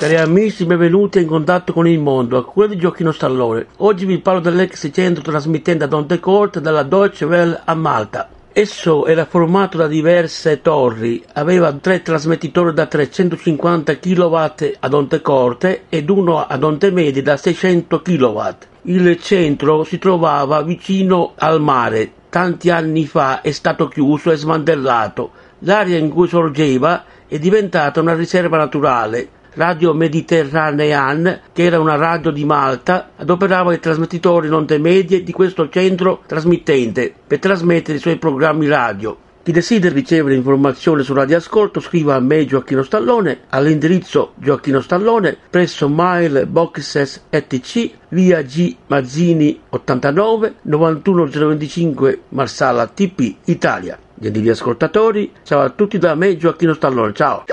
Cari amici, benvenuti in contatto con il mondo, a cura di Giochino Stallone. Oggi vi parlo dell'ex centro trasmittente a Dontecourt della Deutsche Welle a Malta. Esso era formato da diverse torri, aveva tre trasmettitori da 350 kW ad onde corte ed uno ad onde medie da 600 kW. Il centro si trovava vicino al mare. Tanti anni fa è stato chiuso e smantellato. L'area in cui sorgeva è diventata una riserva naturale. Radio Mediterranean, che era una radio di Malta, adoperava i trasmettitori in onde medie di questo centro trasmittente per trasmettere i suoi programmi radio. Chi desidera ricevere informazioni su Radio Ascolto scriva a me Gioacchino Stallone all'indirizzo Gioacchino Stallone presso Mail Boxes ETC via G Mazzini 89 91025 Marsala TP Italia. Gentili ascoltatori, ciao a tutti da me Gioacchino Stallone, ciao!